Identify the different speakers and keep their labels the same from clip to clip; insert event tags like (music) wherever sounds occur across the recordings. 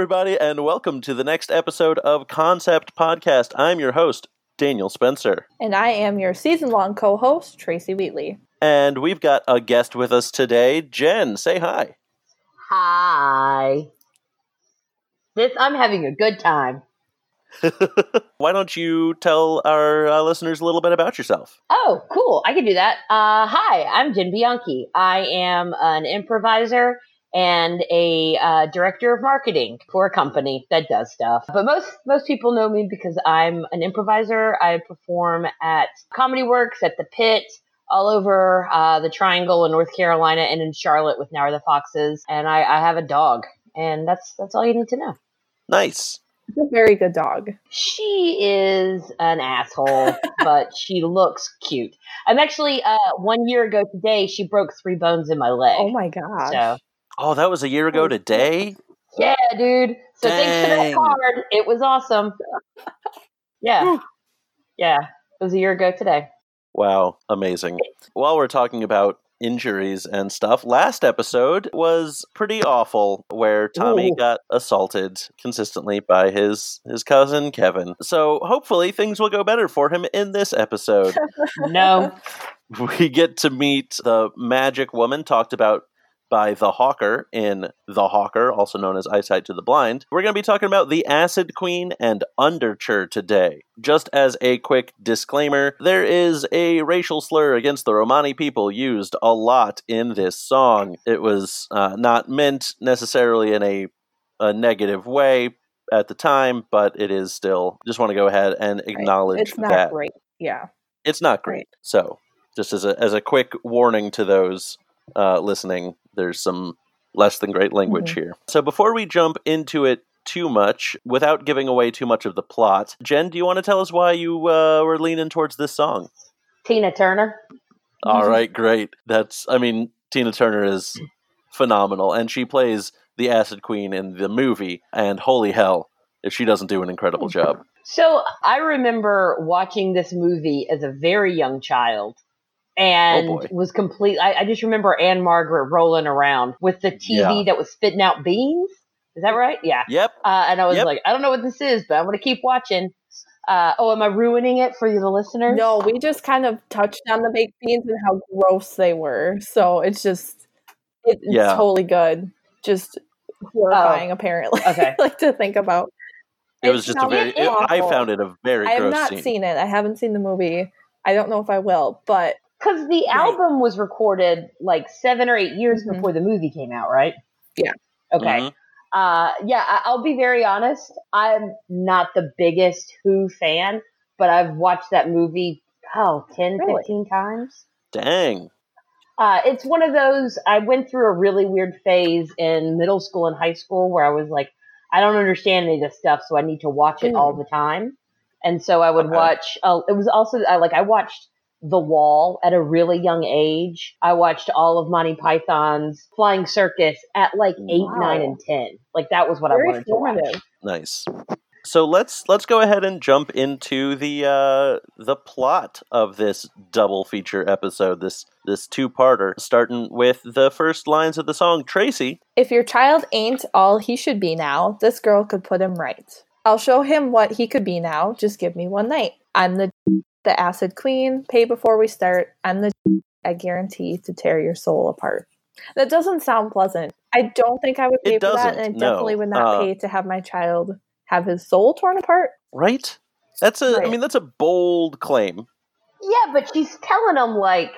Speaker 1: everybody, and welcome to the next episode of Concept Podcast. I'm your host, Daniel Spencer.
Speaker 2: And I am your season long co host, Tracy Wheatley.
Speaker 1: And we've got a guest with us today. Jen, say hi.
Speaker 3: Hi. This I'm having a good time. (laughs)
Speaker 1: Why don't you tell our uh, listeners a little bit about yourself?
Speaker 3: Oh, cool. I can do that. Uh, hi, I'm Jen Bianchi. I am an improviser and a uh, director of marketing for a company that does stuff. But most most people know me because I'm an improviser. I perform at Comedy Works, at the Pit, all over uh, the Triangle in North Carolina, and in Charlotte with Now Are the Foxes. And I, I have a dog, and that's that's all you need to know.
Speaker 1: Nice.
Speaker 2: It's a very good dog.
Speaker 3: She is an asshole, (laughs) but she looks cute. I'm actually uh, one year ago today. She broke three bones in my leg.
Speaker 2: Oh my god!
Speaker 3: So
Speaker 1: Oh, that was a year ago oh, today?
Speaker 3: yeah, dude. So thanks for that card. It was awesome. Yeah, yeah. It was a year ago today.
Speaker 1: Wow, amazing. While we're talking about injuries and stuff, last episode was pretty awful where Tommy
Speaker 3: Ooh.
Speaker 1: got assaulted consistently by his his cousin Kevin. So hopefully things will go better for him in this episode. (laughs)
Speaker 3: No,
Speaker 1: we get to meet the magic woman talked about by the Hawker in The Hawker, also known as Eyesight to the Blind. We're going to be talking about the Acid Queen and Underture today. Just as a quick disclaimer, there is a racial slur against the Romani people used a lot in this song. It was uh, not meant necessarily in a, a negative way at the time, but it is still. Just want to go ahead and acknowledge
Speaker 2: It's not
Speaker 1: that
Speaker 2: great. Yeah.
Speaker 1: it's not great. So, just as a as a quick warning to those uh, listening, there's some less than great language here. So, before we jump into it too much, without giving away too much of the plot, Jen, do you want to tell us why you uh, were leaning towards this song?
Speaker 3: Tina Turner.
Speaker 1: All right, great. That's I mean, Tina Turner is phenomenal, and she plays the Acid Queen in the movie. And holy hell, if she doesn't do an incredible job.
Speaker 3: So I remember watching this movie as a very young child. And
Speaker 1: Oh,
Speaker 3: was complete. I, I just remember Ann-Margret rolling around with the TV
Speaker 1: Yeah.
Speaker 3: that was spitting out beans. Is that right? Yeah.
Speaker 1: Yep.
Speaker 3: Uh, and I was
Speaker 1: Yep.
Speaker 3: like, I don't know what this is, but I'm going to keep watching. Uh, oh, am I ruining it for you, the listeners?
Speaker 2: No, we just kind of touched on the baked beans and how gross they were. So it's just, it, it's
Speaker 1: Yeah.
Speaker 2: totally good. Just horrifying, apparently.
Speaker 3: Oh, Okay. (laughs)
Speaker 2: like to think about.
Speaker 1: It was just a very. It, I found it a very
Speaker 2: I have
Speaker 1: gross
Speaker 2: not
Speaker 1: scene.
Speaker 2: seen it. I haven't seen the movie. I don't know if I will, but
Speaker 3: Because the
Speaker 2: Right.
Speaker 3: album was recorded like seven or eight years
Speaker 2: Mhm.
Speaker 3: before the movie came out, right?
Speaker 2: Yeah.
Speaker 3: Okay.
Speaker 1: Mhm.
Speaker 3: Uh, yeah, I- I'll be very honest. I'm not the biggest Who fan, but I've watched that movie, oh, 10,
Speaker 2: Really?
Speaker 3: 15 times.
Speaker 1: Dang.
Speaker 3: Uh, it's one of those, I went through a really weird phase in middle school and high school where I was like, I don't understand any of this stuff, so I need to watch it
Speaker 2: Mm.
Speaker 3: all the time. And so I would
Speaker 1: Okay.
Speaker 3: watch, uh, it was also, I, like, I watched The Wall at a really young age. I watched all of Monty Python's Flying Circus at like eight,
Speaker 2: Wow.
Speaker 3: nine, and 10. Like, that was what I
Speaker 2: very
Speaker 3: wanted to watch.
Speaker 1: Nice. So let's let's go ahead and jump into the uh, the plot of this double feature episode. This this two parter, starting with the first lines of the song. Tracy,
Speaker 2: If your child ain't all he should be now, this girl could put him right. I'll show him what he could be now. Just give me one night. I'm the the acid queen. Pay before we start. I'm the I guarantee to tear your soul apart. That doesn't sound pleasant. I don't think I would
Speaker 1: It
Speaker 2: pay for that, and I
Speaker 1: no.
Speaker 2: definitely would not
Speaker 1: Uh,
Speaker 2: pay to have my child have his soul torn apart.
Speaker 1: right? That's a. I
Speaker 2: Right.
Speaker 1: mean, that's a bold claim.
Speaker 3: Yeah, but she's telling them, like,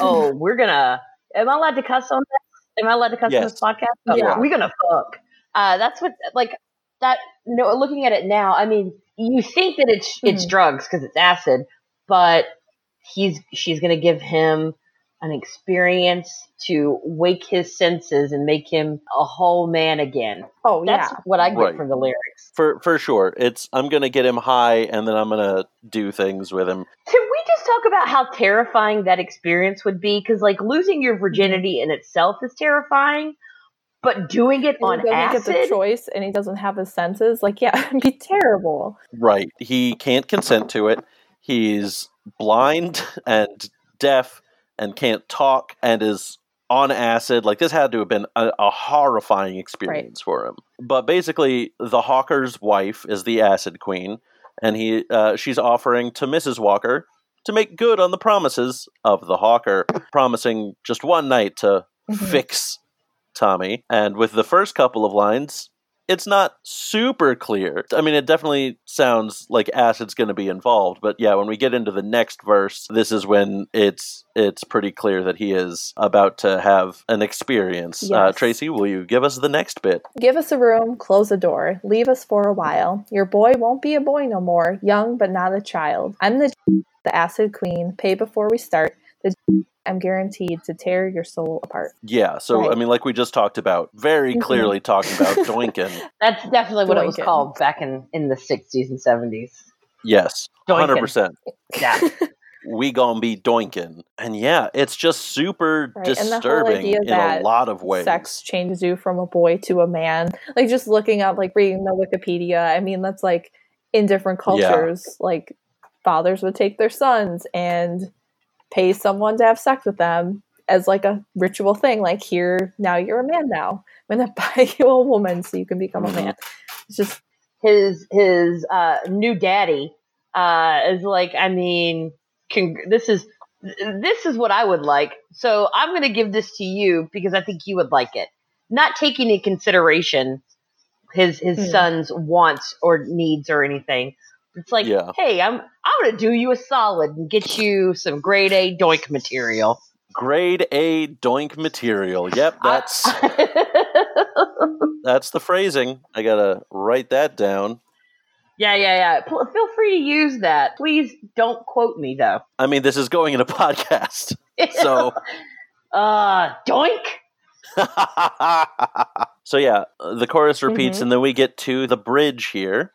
Speaker 3: oh, (laughs) we're gonna, am I allowed to cuss on this? Am I allowed to cuss on this podcast? Oh,
Speaker 2: Yeah.
Speaker 3: We're gonna fuck. Uh, that's what, like, that, you know, looking at it now, I mean, you think that it's, it's
Speaker 2: Mhm.
Speaker 3: drugs because it's acid, but he's, she's gonna give him an experience to wake his senses and make him a whole man again.
Speaker 2: Oh yeah.
Speaker 3: That's
Speaker 2: yeah,
Speaker 3: what I get
Speaker 1: Right.
Speaker 3: from the lyrics.
Speaker 1: For for sure, it's I'm gonna get him high, and then I'm gonna do things with him.
Speaker 3: Can we just talk about how terrifying that experience would be? Because like losing your mm-hmm. virginity in itself is terrifying, but doing it
Speaker 2: And
Speaker 3: on
Speaker 2: he doesn't
Speaker 3: acid.
Speaker 2: get the choice, and he doesn't have his senses. Like yeah, (laughs) it'd be terrible.
Speaker 1: Right. He can't consent to it. He's blind and deaf and can't talk and is on acid. Like this had to have been a, a horrifying experience for him. But basically, the Hawker's wife is the acid queen, and he uh, she's offering to Mrs. Walker to make good on the promises of the Hawker, promising just one night to
Speaker 2: Mhm.
Speaker 1: fix Tommy. And with the first couple of lines, it's not super clear. I mean, it definitely sounds like acid's going to be involved, but yeah, when we get into the next verse, this is when it's it's pretty clear that he is about to have an experience. Uh, Tracy, will you give us the next bit?
Speaker 2: Give us a room, close the door, leave us for a while. Your boy won't be a boy no more, young but not a child. I'm the the acid queen. Pay before we start. The I'm guaranteed to tear your soul apart.
Speaker 1: Yeah, so I mean, like we just talked about, very
Speaker 2: Mhm.
Speaker 1: clearly talking about (laughs) Doinkin.
Speaker 3: That's definitely what it was called back in, in the 60s and 70s.
Speaker 1: Yes,
Speaker 3: Doinkin.
Speaker 1: hundred percent.
Speaker 3: Yeah. (laughs)
Speaker 1: We gonna be doinking. and yeah, it's just super
Speaker 2: Right, and the
Speaker 1: disturbing in a lot of ways.
Speaker 2: Sex changes you from a boy to a man. Like just looking up, like reading the Wikipedia. I mean, that's like in different
Speaker 1: Yeah.
Speaker 2: cultures. Like fathers would take their sons and pay someone to have sex with them as like a ritual thing. Like here, now you're a man. Now I'm gonna (laughs) buy you a woman so you can become a man. It's just
Speaker 3: his his uh, new daddy uh, is like, I mean, con- this is this is what I would like. So I'm going to give this to you because I think you would like it. Not taking into consideration his his
Speaker 2: Hmm.
Speaker 3: son's wants or needs or anything. It's like,
Speaker 1: Yeah.
Speaker 3: hey, I'm I'm going to do you a solid and get you some grade A doink material.
Speaker 1: Grade A doink material. Yep, (laughs) that's that's the phrasing. I gotta write that down.
Speaker 3: yeah, yeah, yeah. P- feel free to use that. Please don't quote me though.
Speaker 1: I mean, this is going in a podcast, (laughs) so
Speaker 3: uh, doink. (laughs)
Speaker 1: so yeah, the chorus repeats,
Speaker 2: Mhm.
Speaker 1: and then we get to the bridge here.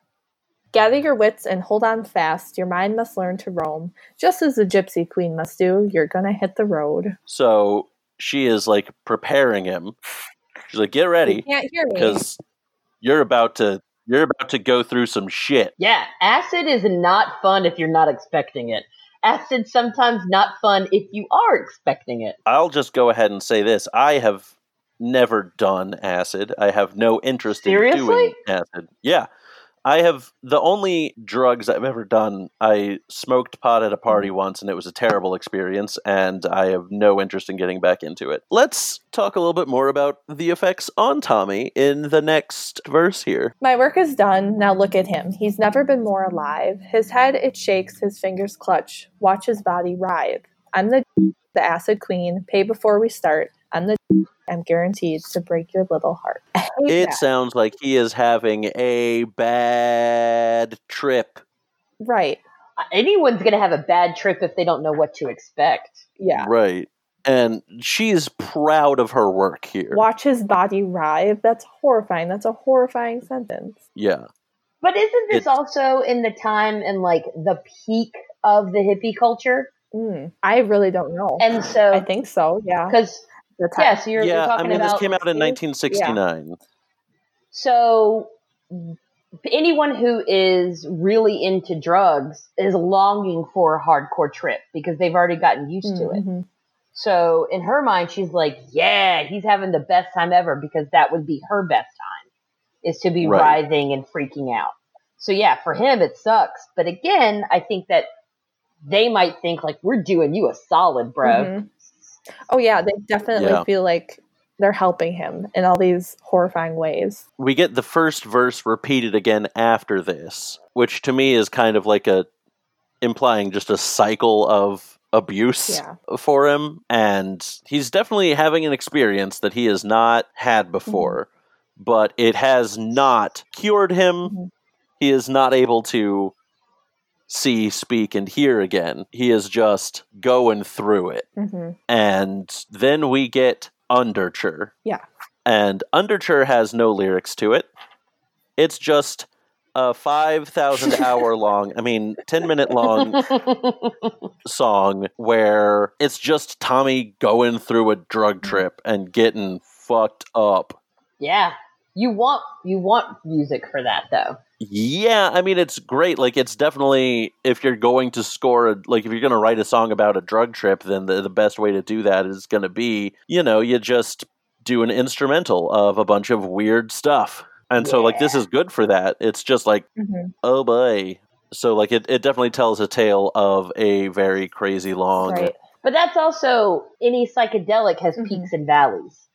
Speaker 2: Gather your wits and hold on fast. Your mind must learn to roam, just as the gypsy queen must do. You're gonna hit the road.
Speaker 1: So she is like preparing him. She's like, "Get
Speaker 2: You
Speaker 1: ready,
Speaker 2: can't hear me.
Speaker 1: because you're about to you're about to go through some shit."
Speaker 3: Yeah, acid is not fun if you're not expecting it. Acid sometimes not fun if you are expecting it.
Speaker 1: I'll just go ahead and say this: I have never done acid. I have no interest in doing acid. Yeah. I have the only drugs I've ever done. I smoked pot at a party
Speaker 3: Mm-hmm.
Speaker 1: once and it was a terrible experience, and I have no interest in getting back into it. Let's talk a little bit more about the effects on Tommy in the next verse here.
Speaker 2: My work is done. Now look at him. He's never been more alive. His head it shakes, his fingers clutch. Watch his body writhe. I'm the the acid queen. Pay before we start. I'm the I'm guaranteed to break your little heart. (laughs)
Speaker 1: It
Speaker 2: that.
Speaker 1: sounds like he is having a bad trip.
Speaker 2: right.
Speaker 3: Anyone's going to have a bad trip if they don't know what to expect.
Speaker 2: Yeah.
Speaker 1: Right. And she's proud of her work here.
Speaker 2: Watch his body writhe. That's horrifying. That's a horrifying sentence.
Speaker 1: Yeah.
Speaker 3: But isn't this
Speaker 1: It's-
Speaker 3: also in the time and like the peak of the hippie culture?
Speaker 2: Mm, I really don't know.
Speaker 3: And so I
Speaker 2: think so. Yeah.
Speaker 3: because,
Speaker 2: The time.
Speaker 3: yeah, so you're, you're
Speaker 1: yeah, I mean,
Speaker 3: about.
Speaker 1: this came out in 1969.
Speaker 3: So anyone who is really into drugs is longing for a hardcore trip because they've already gotten used to it.
Speaker 2: Mhm.
Speaker 3: So in her mind, she's like, "Yeah, he's having the best time ever because that would be her best time, is to be
Speaker 1: Right.
Speaker 3: writhing and freaking out." So yeah, for him it sucks, but again, I think that they might think like, "We're doing you a solid, bro."
Speaker 2: Mhm. Oh yeah, they definitely
Speaker 1: Yeah.
Speaker 2: feel like they're helping him in all these horrifying ways.
Speaker 1: we get the first verse repeated again after this, which to me is kind of like a implying just a cycle of abuse
Speaker 2: Yeah.
Speaker 1: for him and he's definitely having an experience that he has not had before but it has not cured him
Speaker 2: Mhm.
Speaker 1: he is not able to see speak and hear again he is just going through it
Speaker 2: hmm
Speaker 1: and then we get Underture.
Speaker 2: Yeah.
Speaker 1: And Underture has no lyrics to it. It's just a 5,000 (laughs) hour long, I mean, 10 minute long (laughs) song where it's just Tommy going through a drug trip and getting fucked up.
Speaker 3: yeah, you want you want music for that though.
Speaker 1: Yeah, I mean it's great. Like it's definitely if you're going to score a, like if you're going to write a song about a drug trip, then the, the best way to do that is going to be, you know, you just do an instrumental of a bunch of weird stuff. And so like this is good for that. It's just like
Speaker 2: hmm
Speaker 1: oh boy. So like it, it definitely tells a tale of a very crazy long
Speaker 2: Right.
Speaker 3: But that's also any psychedelic has
Speaker 2: Mhm.
Speaker 3: peaks and valleys.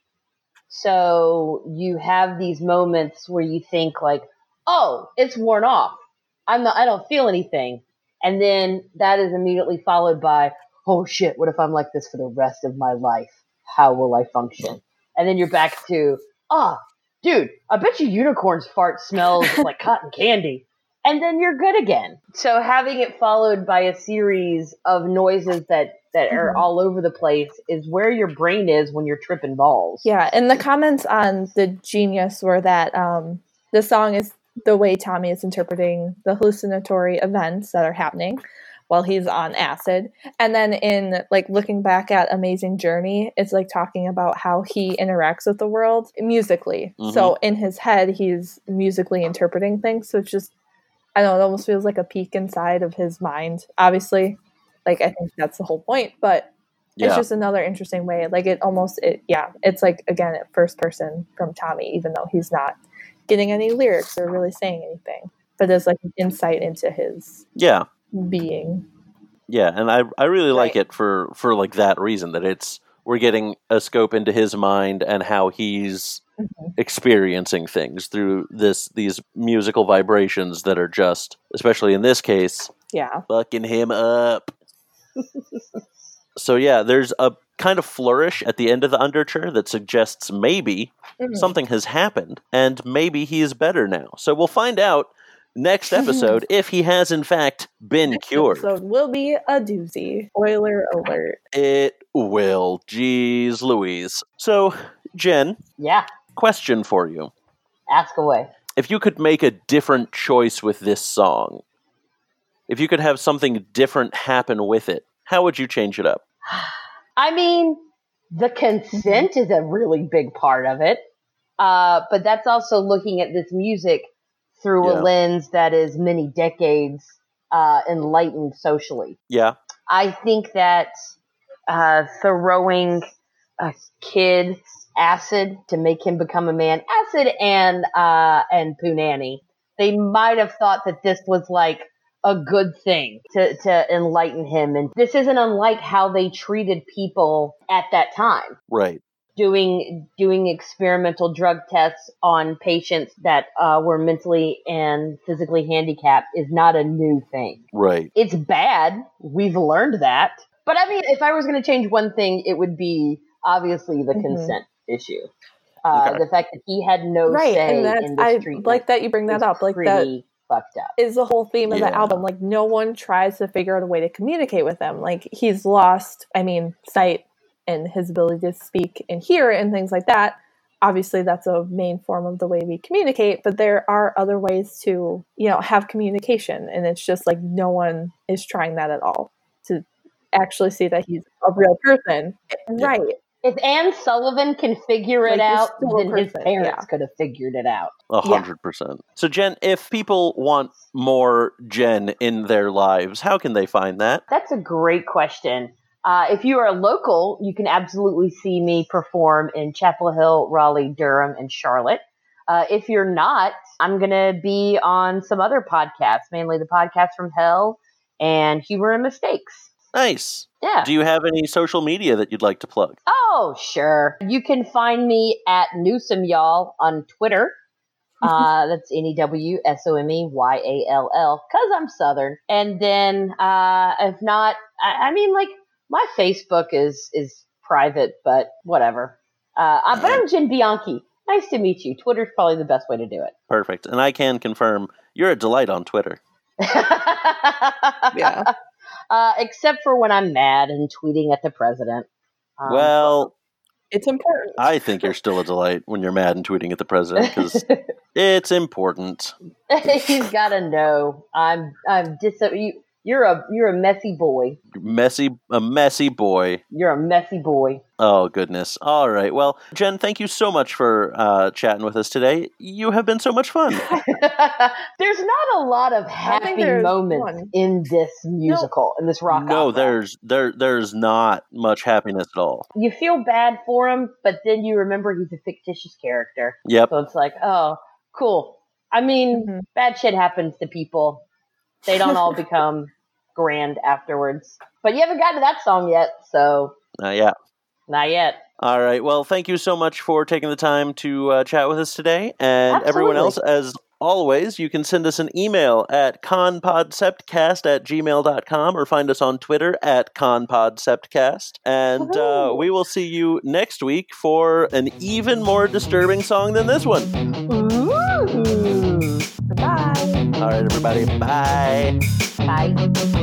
Speaker 3: So you have these moments where you think like, "Oh, it's worn off. I'm not. I don't feel anything," and then that is immediately followed by, "Oh shit! What if I'm like this for the rest of my life? How will I function?" And then you're back to, "Ah, dude, I bet you unicorns fart smells (laughs) like cotton candy." and then you're good again. So having it followed by a series of noises that that are
Speaker 2: Mhm.
Speaker 3: all over the place is where your brain is when you're tripping balls.
Speaker 2: Yeah, and the comments on the genius were that um, the song is the way Tommy is interpreting the hallucinatory events that are happening while he's on acid. And then in like looking back at Amazing Journey, it's like talking about how he interacts with the world musically. Mm-hmm. So in his head, he's musically interpreting things. So it's just, I don't know, it almost feels like a peek inside of his mind. Obviously, like I think that's the whole point, but
Speaker 1: Yeah.
Speaker 2: it's just another interesting way like it almost it yeah it's like again first person from tommy even though he's not getting any lyrics or really saying anything but there's like an insight into his
Speaker 1: yeah.
Speaker 2: being
Speaker 1: Yeah, and I I really like
Speaker 2: Right.
Speaker 1: it for for like that reason that it's we're getting a scope into his mind and how he's
Speaker 2: Mhm.
Speaker 1: experiencing things through this these musical vibrations that are just especially in this case
Speaker 2: yeah
Speaker 1: fucking him up. (laughs) so yeah, there's a kind of flourish at the end of the underture that suggests maybe
Speaker 2: Mhm.
Speaker 1: something has happened and maybe he is better now. So we'll find out next (laughs) episode if he has in fact been cured.
Speaker 2: so will be a doozy spoiler alert
Speaker 1: It will. Jeez Louise. So, Jen,
Speaker 3: Yeah,
Speaker 1: question for you.
Speaker 3: ask away.
Speaker 1: If you could make a different choice with this song, if you could have something different happen with it, how would you change it up?
Speaker 3: I mean, the consent is a really big part of it. Uh, but that's also looking at this music through
Speaker 1: Yeah.
Speaker 3: a lens that is many decades uh, enlightened socially.
Speaker 1: Yeah.
Speaker 3: I think that uh, throwing a kid acid to make him become a man, acid and uh, and Punani, they might have thought that this was like a good thing to, to enlighten him. And this isn't unlike how they treated people at that time
Speaker 1: Right.
Speaker 3: doing doing experimental drug tests on patients that uh, were mentally and physically handicapped is not a new thing.
Speaker 1: Right.
Speaker 3: It's bad. We've learned that. But I mean, if I was going to change one thing, it would be obviously the
Speaker 2: Mhm.
Speaker 3: consent issue. Uh,
Speaker 1: Okay.
Speaker 3: The fact that he had no
Speaker 2: right
Speaker 3: say
Speaker 2: and that's
Speaker 3: in this
Speaker 2: i
Speaker 3: treatment
Speaker 2: like that you bring that up like that
Speaker 3: pretty fucked up.
Speaker 2: is the whole theme of
Speaker 1: Yeah.
Speaker 2: the album. Like no one tries to figure out a way to communicate with him. Like he's lost, I mean, sight and his ability to speak and hear and things like that. Obviously, that's a main form of the way we communicate, but there are other ways to, you know, have communication. And it's just like no one is trying that at all to actually see that he's a real person. Right.
Speaker 3: If Anne Sullivan can figure it
Speaker 2: Like,
Speaker 3: out, then his parents
Speaker 2: yeah.
Speaker 3: could have figured it out.
Speaker 1: A hundred percent. So, Jen, if people want more Jen in their lives, how can they find that?
Speaker 3: That's a great question. Uh, if you are a local, you can absolutely see me perform in Chapel Hill, Raleigh, Durham, and Charlotte. Uh, if you're not, I'm going to be on some other podcasts, mainly the podcast from Hell and Humor and Mistakes.
Speaker 1: Nice.
Speaker 3: Yeah.
Speaker 1: Do you have any social media that you'd like to plug?
Speaker 3: Oh, sure. You can find me at Newsome Y'all on Twitter. (laughs) Uh, that's N E W S O M E Y A L L, because I'm Southern. And then, uh, if not, I, I mean, like, my Facebook is, is private, but whatever. Uh, uh, but I'm Jen Bianchi. Nice to meet you. Twitter's probably the best way to do it.
Speaker 1: Perfect. And I can confirm you're a delight on Twitter. (laughs)
Speaker 2: Yeah.
Speaker 3: Uh, except for when I'm mad and tweeting at the president. Um,
Speaker 1: well,
Speaker 2: It's important.
Speaker 1: I think you're still a delight when you're mad and tweeting at the president because (laughs) it's important. (laughs)
Speaker 3: He's got to know I'm I'm dis. You You're a you're a messy boy.
Speaker 1: Messy, a messy boy.
Speaker 3: You're a messy boy.
Speaker 1: Oh goodness! All right. Well, Jen, thank you so much for uh, chatting with us today. You have been so much fun. (laughs) (laughs)
Speaker 3: there's not a lot of happy moments
Speaker 2: one.
Speaker 3: in this musical, in this rock
Speaker 1: no,
Speaker 3: opera.
Speaker 1: there's there there's not much happiness at all.
Speaker 3: You feel bad for him, but then you remember he's a fictitious character.
Speaker 1: Yep.
Speaker 3: So it's like, oh, cool. I mean,
Speaker 2: Mhm.
Speaker 3: bad shit happens to people. They don't all (laughs) become grand afterwards. But you haven't gotten to that song yet, so
Speaker 1: Uh, yeah.
Speaker 3: not yet.
Speaker 1: All right. Well, thank you so much for taking the time to uh, chat with us today. And everyone else, as always, you can send us an email at conpodceptcast at gmail.com or find us on Twitter at conpodceptcast. And uh, we will see you next week for an even more disturbing song than this one.
Speaker 3: Ooh.
Speaker 2: Bye.
Speaker 1: All right, everybody. Bye.
Speaker 3: Bye.